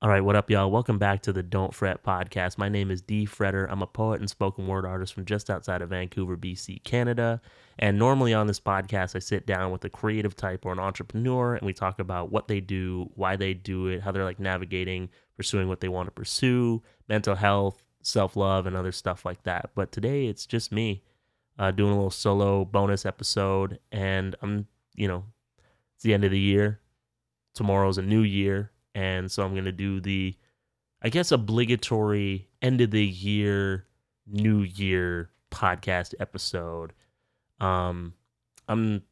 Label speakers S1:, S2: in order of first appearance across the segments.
S1: All right, what up, y'all? Welcome back to the Don't Fret podcast. My name is D. Fretter. I'm a poet and spoken word artist from just outside of Vancouver, BC, Canada. And normally on this podcast, I sit down with a creative type or an entrepreneur and we talk about what they do, why they do it, how they're like navigating, pursuing what they want to pursue, mental health, self love, and other stuff like that. But today it's just me uh, doing a little solo bonus episode. And I'm, you know, it's the end of the year. Tomorrow's a new year and so I'm gonna do the, I guess, obligatory end of the year, New Year podcast episode. Um, I'm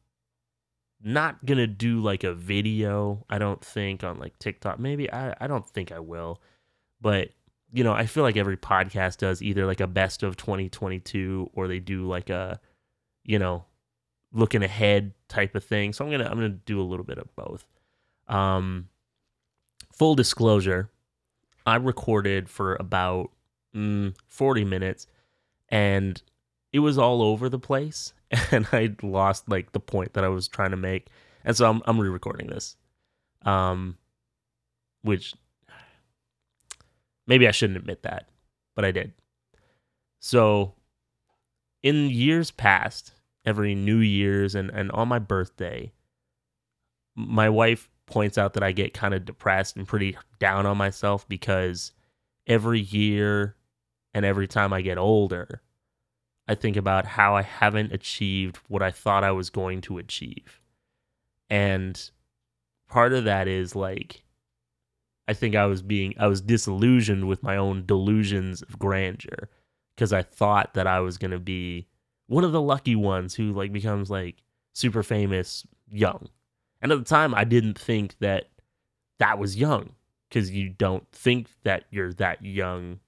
S1: not gonna do like a video. I don't think on like TikTok. Maybe I I don't think I will, but you know I feel like every podcast does either like a best of 2022 or they do like a, you know, looking ahead type of thing. So I'm gonna I'm gonna do a little bit of both. Um, full disclosure, I recorded for about mm, 40 minutes and it was all over the place and I lost like the point that I was trying to make. And so I'm I'm re-recording this. Um which maybe I shouldn't admit that, but I did. So in years past, every New Year's and, and on my birthday, my wife points out that I get kind of depressed and pretty down on myself because every year and every time I get older, I think about how I haven't achieved what I thought I was going to achieve. And part of that is like, I think I was being, I was disillusioned with my own delusions of grandeur because I thought that I was going to be one of the lucky ones who like becomes like super famous young and at the time, I didn't think that that was young because you don't think that you're that young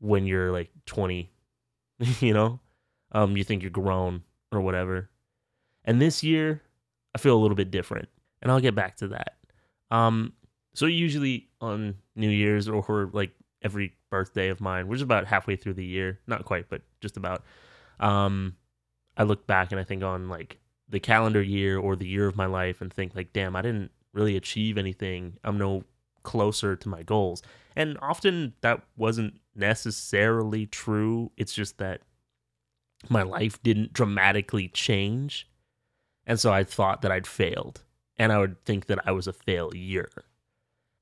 S1: when you're like 20, you know? Um, you think you're grown or whatever. And this year, I feel a little bit different, and I'll get back to that. Um, so usually on New Year's or like every birthday of mine, which is about halfway through the year, not quite, but just about. Um, I look back and I think on like the calendar year or the year of my life and think like, damn, I didn't really achieve anything. I'm no closer to my goals. And often that wasn't necessarily true. It's just that my life didn't dramatically change. And so I thought that I'd failed. And I would think that I was a failure.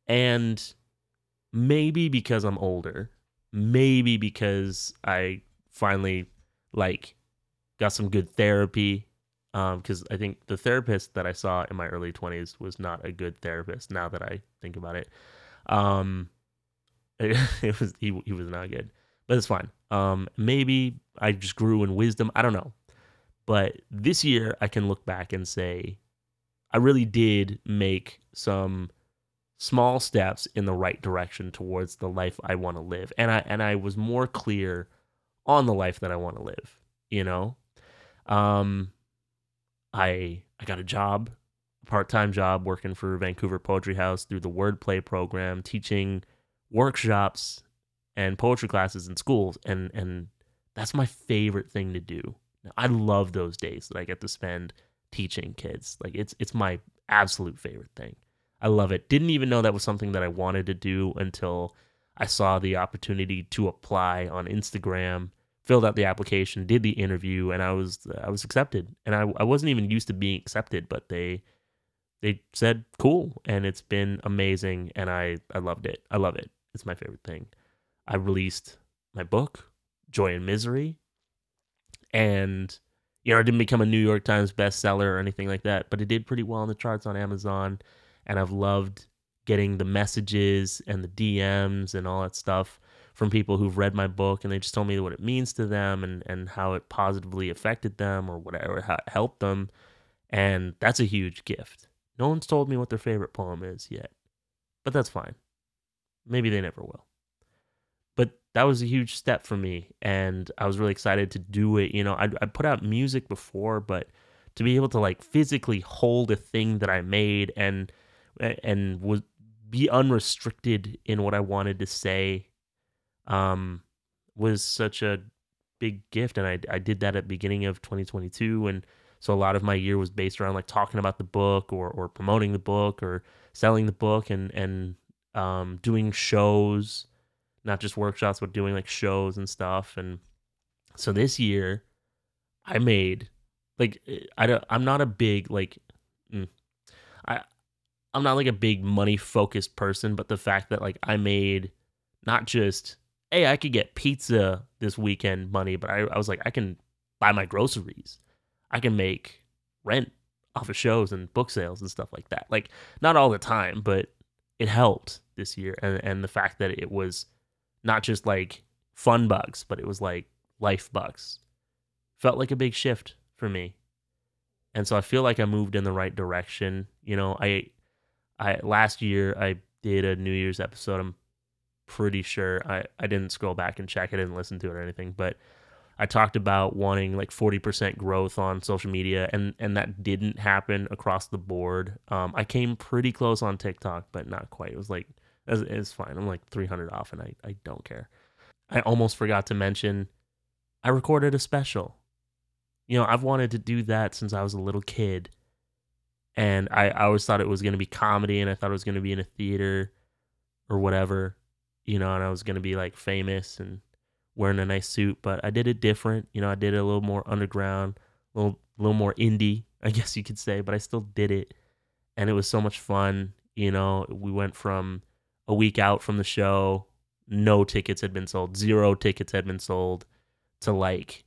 S1: And maybe because I'm older, maybe because I finally like got some good therapy because um, I think the therapist that I saw in my early 20s was not a good therapist. Now that I think about it, um, it, was he he was not good, but it's fine. Um, maybe I just grew in wisdom. I don't know, but this year I can look back and say I really did make some small steps in the right direction towards the life I want to live, and I and I was more clear on the life that I want to live. You know, um I I got a job, a part time job working for Vancouver Poetry House through the Wordplay program, teaching workshops and poetry classes in schools, and and that's my favorite thing to do. I love those days that I get to spend teaching kids. Like it's it's my absolute favorite thing. I love it. Didn't even know that was something that I wanted to do until I saw the opportunity to apply on Instagram filled out the application, did the interview, and I was I was accepted. And I I wasn't even used to being accepted, but they they said cool, and it's been amazing, and I I loved it. I love it. It's my favorite thing. I released my book, Joy and Misery, and you know I didn't become a New York Times bestseller or anything like that, but it did pretty well on the charts on Amazon, and I've loved getting the messages and the DMs and all that stuff from people who've read my book and they just told me what it means to them and, and how it positively affected them or whatever, how it helped them. And that's a huge gift. No one's told me what their favorite poem is yet, but that's fine. Maybe they never will. But that was a huge step for me, and I was really excited to do it. You know, I I put out music before, but to be able to like physically hold a thing that I made and and was be unrestricted in what I wanted to say um, was such a big gift. And I, I did that at beginning of 2022. And so a lot of my year was based around like talking about the book or, or promoting the book or selling the book. And, and um, doing shows, not just workshops, but doing like shows and stuff. And so this year, I made like I don't, I'm not a big like mm, I I'm not like a big money focused person, but the fact that like I made not just hey I could get pizza this weekend money, but I, I was like I can buy my groceries, I can make rent off of shows and book sales and stuff like that. Like not all the time, but it helped this year, and and the fact that it was not just like fun bucks, but it was like life bucks, felt like a big shift for me, and so I feel like I moved in the right direction. You know, I I last year I did a New Year's episode. I'm pretty sure I I didn't scroll back and check. I didn't listen to it or anything, but I talked about wanting like 40% growth on social media, and and that didn't happen across the board. Um, I came pretty close on TikTok, but not quite. It was like it's, it's fine. I'm like 300 off, and I I don't care. I almost forgot to mention I recorded a special. You know, I've wanted to do that since I was a little kid, and I, I always thought it was going to be comedy, and I thought it was going to be in a theater or whatever, you know, and I was to be like famous and wearing a nice suit, but I did it different. You know, I did it a little more underground, a little, little more indie, I guess you could say, but I still did it. And it was so much fun. You know, we went from a week out from the show, no tickets had been sold, zero tickets had been sold, to like,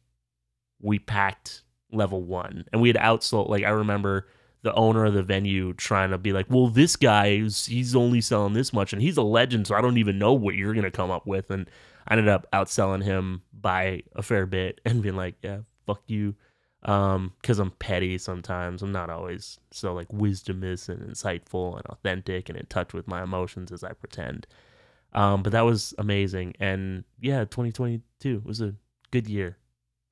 S1: we packed level one. And we had outsold, like, I remember the owner of the venue trying to be like, well, this guy, he's only selling this much and he's a legend, so I don't even know what you're to come up with. And I ended up outselling him by a fair bit and being like, yeah, fuck you. Um, cause I'm petty sometimes. I'm not always so like wisdomous and insightful and authentic and in touch with my emotions as I pretend. Um, but that was amazing. And yeah, 2022 was a good year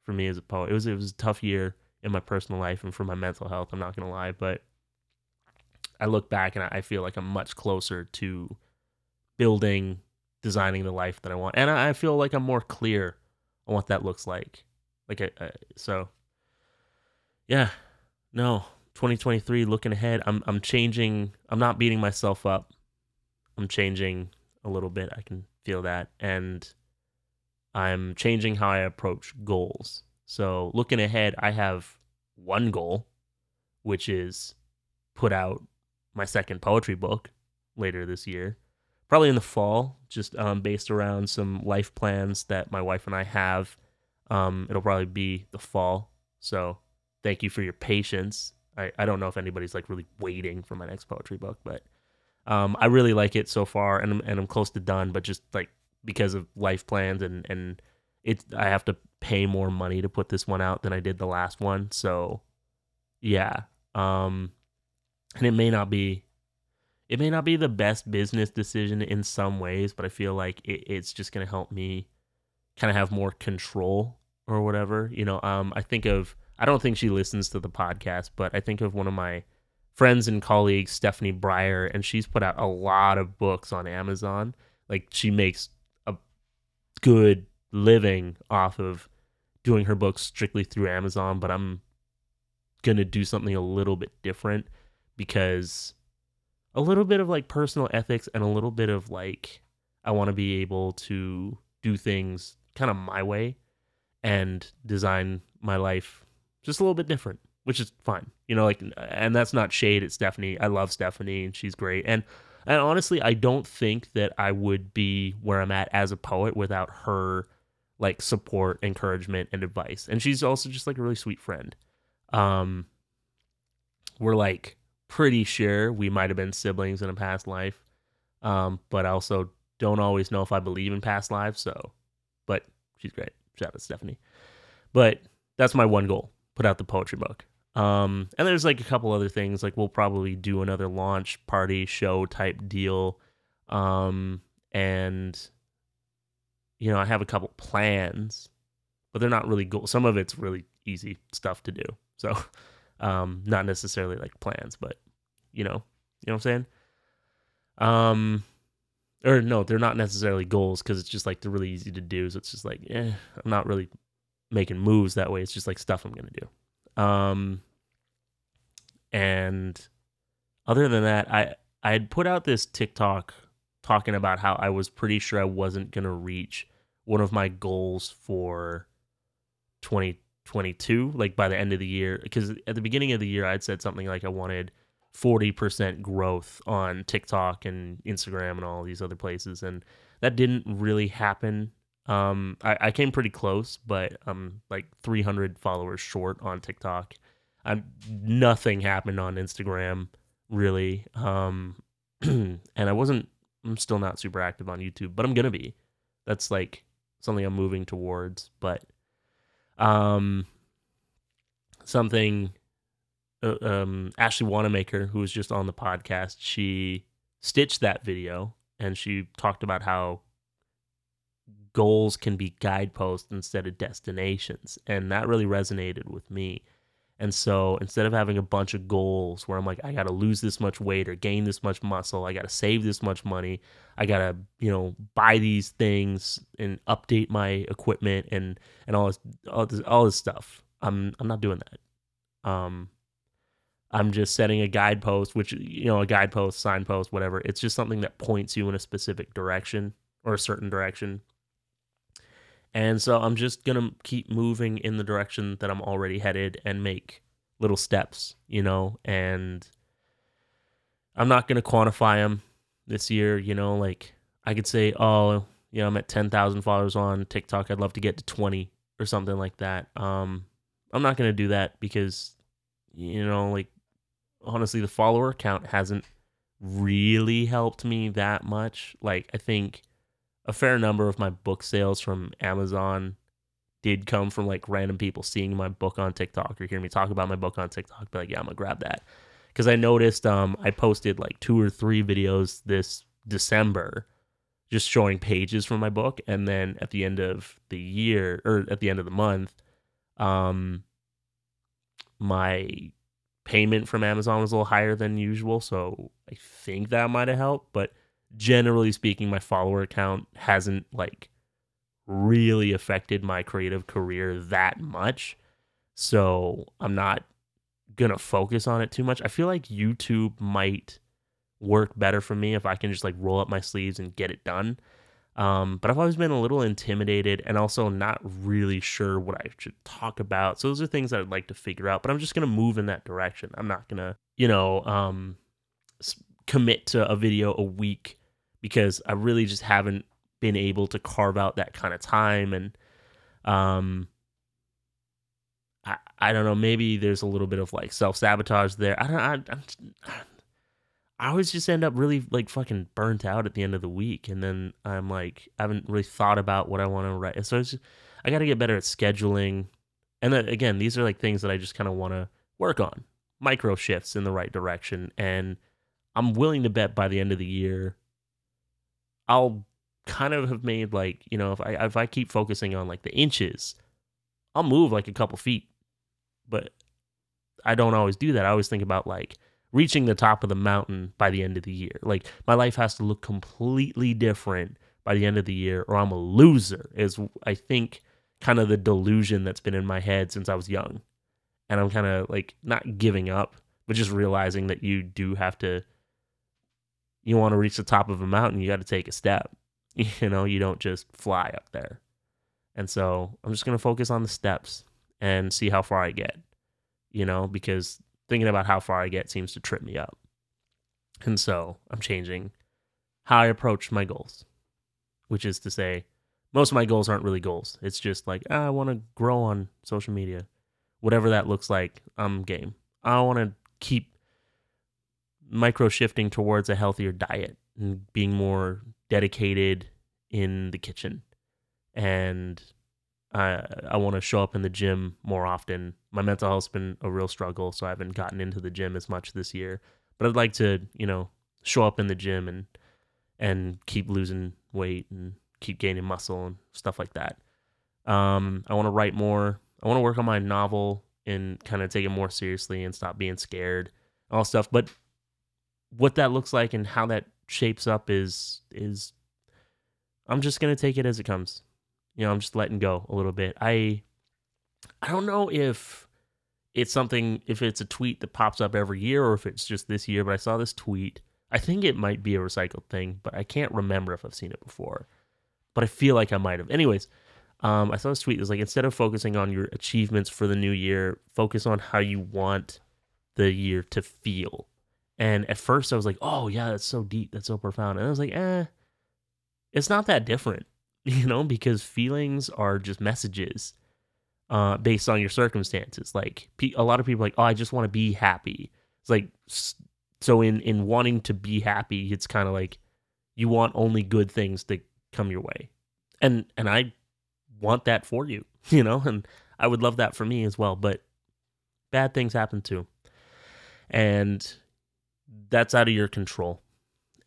S1: for me as a poet. It was, it was a tough year in my personal life and for my mental health. I'm not going to lie, but I look back and I feel like I'm much closer to building designing the life that I want, and I feel like I'm more clear on what that looks like. Like, I, I, so, yeah, no, 2023. Looking ahead, I'm I'm changing. I'm not beating myself up. I'm changing a little bit. I can feel that, and I'm changing how I approach goals. So, looking ahead, I have one goal, which is put out my second poetry book later this year probably in the fall, just um, based around some life plans that my wife and I have. Um, it'll probably be the fall. So thank you for your patience. I, I don't know if anybody's like really waiting for my next poetry book, but um, I really like it so far, and I'm, and I'm close to done. But just like because of life plans and and it, I have to pay more money to put this one out than I did the last one. So yeah, um, and it may not be it may not be the best business decision in some ways, but I feel like it, it's just to help me kind of have more control or whatever. You know, um, I think of, I don't think she listens to the podcast, but I think of one of my friends and colleagues, Stephanie Breyer, and she's put out a lot of books on Amazon. Like she makes a good living off of doing her books strictly through Amazon, but I'm going to do something a little bit different because a little bit of like personal ethics and a little bit of like I want to be able to do things kind of my way and design my life just a little bit different, which is fine. You know, like and that's not shade at Stephanie. I love Stephanie and she's great. And and honestly, I don't think that I would be where I'm at as a poet without her like support, encouragement, and advice. And she's also just like a really sweet friend. Um we're like pretty sure we might have been siblings in a past life. Um, but I also don't always know if I believe in past lives. So, but she's great. Shout out to Stephanie. But that's my one goal: put out the poetry book. Um, and there's like a couple other things. Like we'll probably do another launch party show type deal. Um, and you know, I have a couple plans, but they're not really goals. Some of it's really easy stuff to do. So um, not necessarily like plans, but you know, you know what I'm saying? Um, or no, they're not necessarily goals because it's just like they're really easy to do. So it's just like, eh, I'm not really making moves that way. It's just like stuff I'm gonna do. Um, and other than that, I I had put out this TikTok talking about how I was pretty sure I wasn't going to reach one of my goals for 2022, like by the end of the year. Because at the beginning of the year, I'd said something like I wanted 40% growth on TikTok and Instagram and all these other places. And that didn't really happen. Um, I, I came pretty close, but I'm like 300 followers short on TikTok. I'm nothing happened on Instagram really. Um, and I wasn't. I'm still not super active on YouTube, but I'm gonna be. That's like something I'm moving towards. But um, something. Uh, um, Ashley Wanamaker, who was just on the podcast, she stitched that video and she talked about how goals can be guideposts instead of destinations. And that really resonated with me. And so instead of having a bunch of goals where I'm like, I got to lose this much weight or gain this much muscle, I got to save this much money, I got to, you know, buy these things and update my equipment and, and all this, all this, all this stuff. I'm, I'm not doing that. Um, I'm just setting a guidepost, which, you know, a guidepost, signpost, whatever. It's just something that points you in a specific direction or a certain direction. And so I'm just going to keep moving in the direction that I'm already headed and make little steps, you know, and I'm not going to quantify them this year, you know, like I could say, oh, you know, I'm at 10,000 followers on TikTok. I'd love to get to 20 or something like that. Um, I'm not going to do that because, you know, like honestly, the follower count hasn't really helped me that much. Like, I think a fair number of my book sales from Amazon did come from like random people seeing my book on TikTok or hearing me talk about my book on TikTok. Be like, yeah, I'm gonna grab that because I noticed um I posted like two or three videos this December just showing pages from my book, and then at the end of the year or at the end of the month, um, my payment from Amazon was a little higher than usual, so I think that might have helped, but generally speaking, my follower count hasn't like really affected my creative career that much. So I'm not gonna focus on it too much. I feel like YouTube might work better for me if I can just like roll up my sleeves and get it done. Um, but I've always been a little intimidated and also not really sure what I should talk about. So those are things that I'd like to figure out. But I'm just gonna move in that direction. I'm not gonna, you know, um, commit to a video a week because I really just haven't been able to carve out that kind of time and um I, I don't know maybe there's a little bit of like self-sabotage there. I don't I, I'm, I always just end up really like fucking burnt out at the end of the week and then I'm like I haven't really thought about what I want to write. So just, I got to get better at scheduling. And then again these are like things that I just kind of want to work on. Micro shifts in the right direction and I'm willing to bet by the end of the year I'll kind of have made like you know if I if I keep focusing on like the inches, I'll move like a couple feet, but I don't always do that. I always think about like reaching the top of the mountain by the end of the year. Like my life has to look completely different by the end of the year, or I'm a loser. Is I think kind of the delusion that's been in my head since I was young, and I'm kind of like not giving up, but just realizing that you do have to you want to reach the top of a mountain, you got to take a step. You know, you don't just fly up there. And so I'm just going to focus on the steps and see how far I get, you know, because thinking about how far I get seems to trip me up. And so I'm changing how I approach my goals, which is to say, most of my goals aren't really goals. It's just like, ah, I want to grow on social media. Whatever that looks like, I'm game. I want to keep micro shifting towards a healthier diet and being more dedicated in the kitchen. And I I want to show up in the gym more often. My mental health's been a real struggle, so I haven't gotten into the gym as much this year. But I'd like to, you know, show up in the gym and and keep losing weight and keep gaining muscle and stuff like that. Um, I want to write more. I want to work on my novel and kind of take it more seriously and stop being scared, all stuff. But what that looks like and how that shapes up is is I'm just gonna take it as it comes. You know, I'm just letting go a little bit. I I don't know if it's something if it's a tweet that pops up every year or if it's just this year, but I saw this tweet I think it might be a recycled thing, but I can't remember if I've seen it before. But I feel like I might have. Anyways, um, I saw this tweet. It was like instead of focusing on your achievements for the new year, focus on how you want the year to feel. And at first, I was like, "Oh yeah, that's so deep, that's so profound." And I was like, "Eh, it's not that different, you know, because feelings are just messages uh, based on your circumstances. Like a lot of people, like, oh, I just want to be happy. It's like so in in wanting to be happy, it's kind of like you want only good things to come your way, and and I want that for you, you know, and I would love that for me as well. But bad things happen too, and that's out of your control.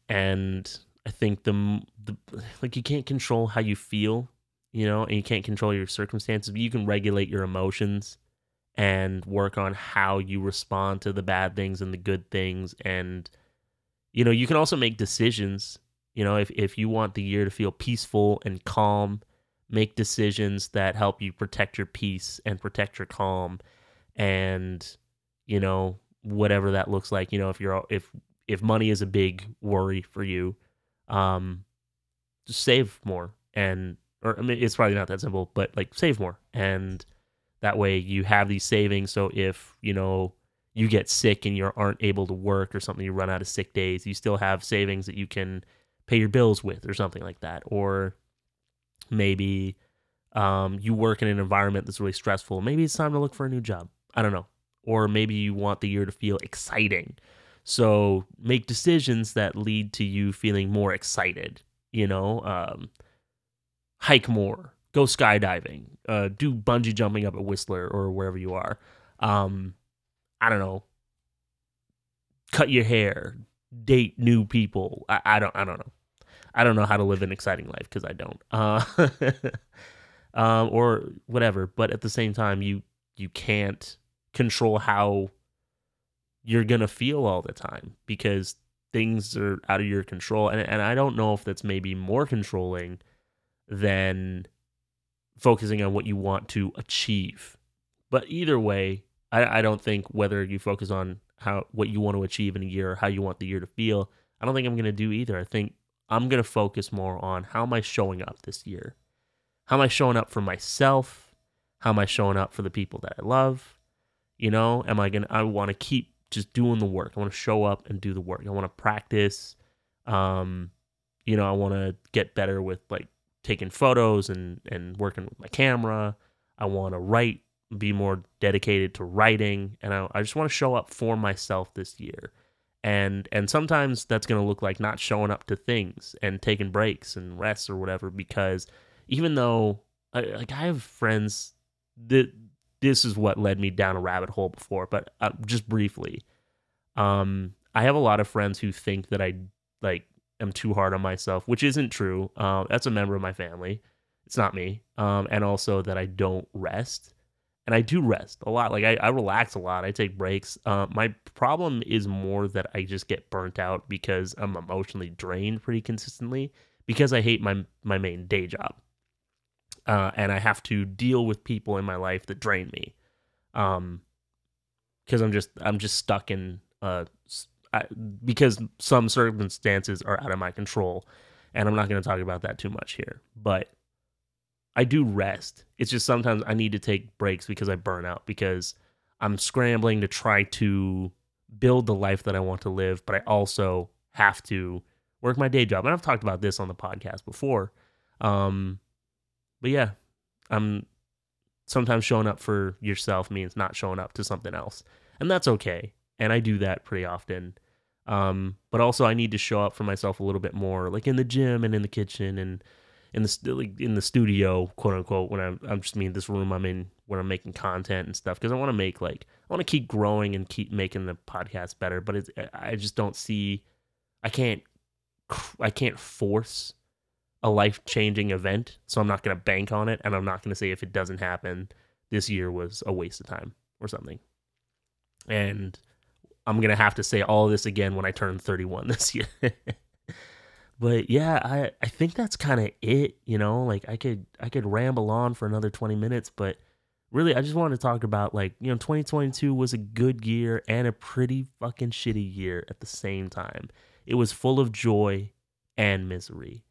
S1: And I think the, the like you can't control how you feel, you know, and you can't control your circumstances, but you can regulate your emotions and work on how you respond to the bad things and the good things and you know, you can also make decisions, you know, if if you want the year to feel peaceful and calm make decisions that help you protect your peace and protect your calm and you know whatever that looks like you know if you're if if money is a big worry for you um just save more and or I mean it's probably not that simple but like save more and that way you have these savings so if you know you get sick and you aren't able to work or something you run out of sick days you still have savings that you can pay your bills with or something like that or maybe um, you work in an environment that's really stressful. Maybe it's time to look for a new job. I don't know. Or maybe you want the year to feel exciting. So make decisions that lead to you feeling more excited. You know, um, hike more, go skydiving, uh, do bungee jumping up at Whistler or wherever you are. Um, I don't know. Cut your hair, date new people. I, I don't. I don't know. I don't know how to live an exciting life because I don't. Uh, um, or whatever. But at the same time, you you can't control how you're gonna feel all the time because things are out of your control. And and I don't know if that's maybe more controlling than focusing on what you want to achieve. But either way, I, I don't think whether you focus on how what you want to achieve in a year or how you want the year to feel, I don't think I'm gonna do either. I think I'm to focus more on how am I showing up this year? How am I showing up for myself? How am I showing up for the people that I love? You know, am I to, I want to keep just doing the work. I want to show up and do the work. I want to practice. Um, you know, I want to get better with like taking photos and, and working with my camera. I want to write, be more dedicated to writing. And I, I just want to show up for myself this year and and sometimes that's going to look like not showing up to things and taking breaks and rests or whatever because even though like I have friends that this is what led me down a rabbit hole before but uh, just briefly um I have a lot of friends who think that I like am too hard on myself which isn't true uh, that's a member of my family it's not me um and also that I don't rest and I do rest a lot. Like I, I relax a lot. I take breaks. Uh, my problem is more that I just get burnt out because I'm emotionally drained pretty consistently because I hate my my main day job, uh, and I have to deal with people in my life that drain me, um, because I'm just I'm just stuck in uh I, because some circumstances are out of my control, and I'm not going to talk about that too much here, but I do rest. It's just sometimes I need to take breaks because I burn out because I'm scrambling to try to build the life that I want to live, but I also have to work my day job. And I've talked about this on the podcast before. Um, but yeah, I'm sometimes showing up for yourself means not showing up to something else. And that's okay. And I do that pretty often. Um, but also I need to show up for myself a little bit more, like in the gym and in the kitchen and in the like in the studio, quote unquote, when I'm I'm just mean this room I'm in when I'm making content and stuff because I want to make like I want to keep growing and keep making the podcast better, but it's I just don't see I can't I can't force a life changing event, so I'm not gonna bank on it, and I'm not gonna say if it doesn't happen, this year was a waste of time or something. And I'm gonna have to say all this again when I turn 31 this year. but yeah, I I think that's kind of it, you know, like I could I could ramble on for another 20 minutes, but really I just wanted to talk about like, you know, 2022 was a good year and a pretty fucking shitty year at the same time. it was full of joy and misery.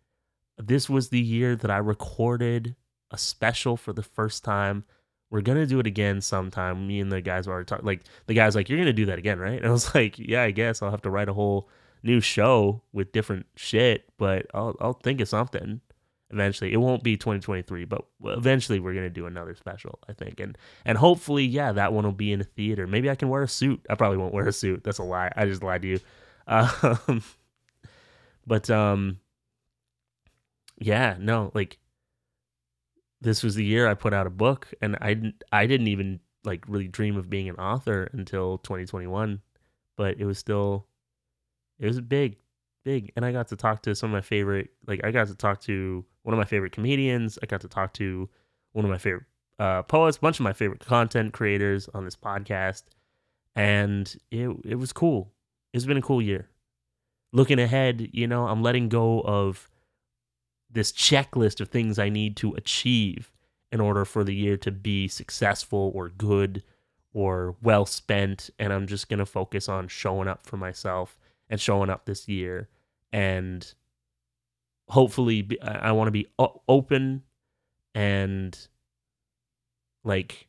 S1: This was the year that I recorded a special for the first time. We're gonna do it again sometime. Me and the guys were talking. Like the guys, like you're gonna do that again, right? And I was like, yeah, I guess I'll have to write a whole new show with different shit, but I'll I'll think of something eventually. It won't be 2023, but eventually we're gonna do another special, I think, and and hopefully, yeah, that one will be in a theater. Maybe I can wear a suit. I probably won't wear a suit. That's a lie. I just lied to you. Um, but um, yeah, no, like this was the year I put out a book, and I I didn't even like really dream of being an author until 2021, but it was still it was big, big, and I got to talk to some of my favorite like I got to talk to one of my favorite comedians. I got to talk to one of my favorite uh, poets, a bunch of my favorite content creators on this podcast, and it it was cool. It's been a cool year. Looking ahead, you know, I'm letting go of this checklist of things I need to achieve in order for the year to be successful or good or well spent. And I'm just going to focus on showing up for myself and showing up this year. And hopefully, be, I want to be open and like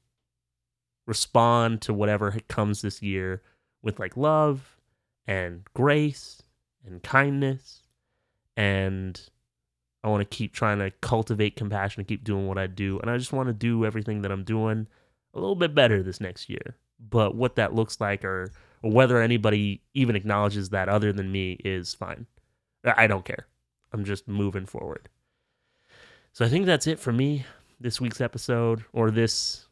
S1: respond to whatever comes this year with like love and grace and kindness and I want to keep trying to cultivate compassion and keep doing what I do. And I just want to do everything that I'm doing a little bit better this next year. But what that looks like or, or whether anybody even acknowledges that other than me is fine. I don't care. I'm just moving forward. So I think that's it for me this week's episode or this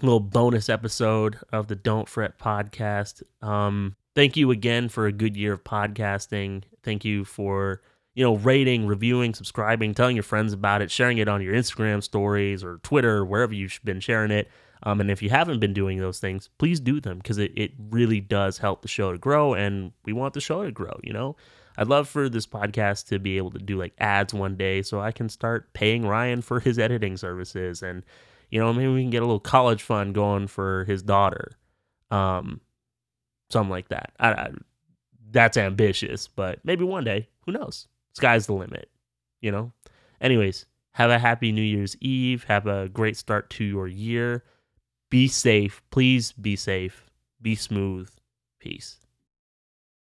S1: little bonus episode of the Don't Fret podcast. Um, thank you again for a good year of podcasting. Thank you for you know, rating, reviewing, subscribing, telling your friends about it, sharing it on your Instagram stories or Twitter, wherever you've been sharing it. Um, and if you haven't been doing those things, please do them because it, it really does help the show to grow. And we want the show to grow, you know? I'd love for this podcast to be able to do like ads one day so I can start paying Ryan for his editing services. And, you know, maybe we can get a little college fund going for his daughter. Um, something like that. I, I, that's ambitious, but maybe one day, who knows? Sky's the limit, you know? Anyways, have a happy New Year's Eve. Have a great start to your year. Be safe. Please be safe. Be smooth. Peace.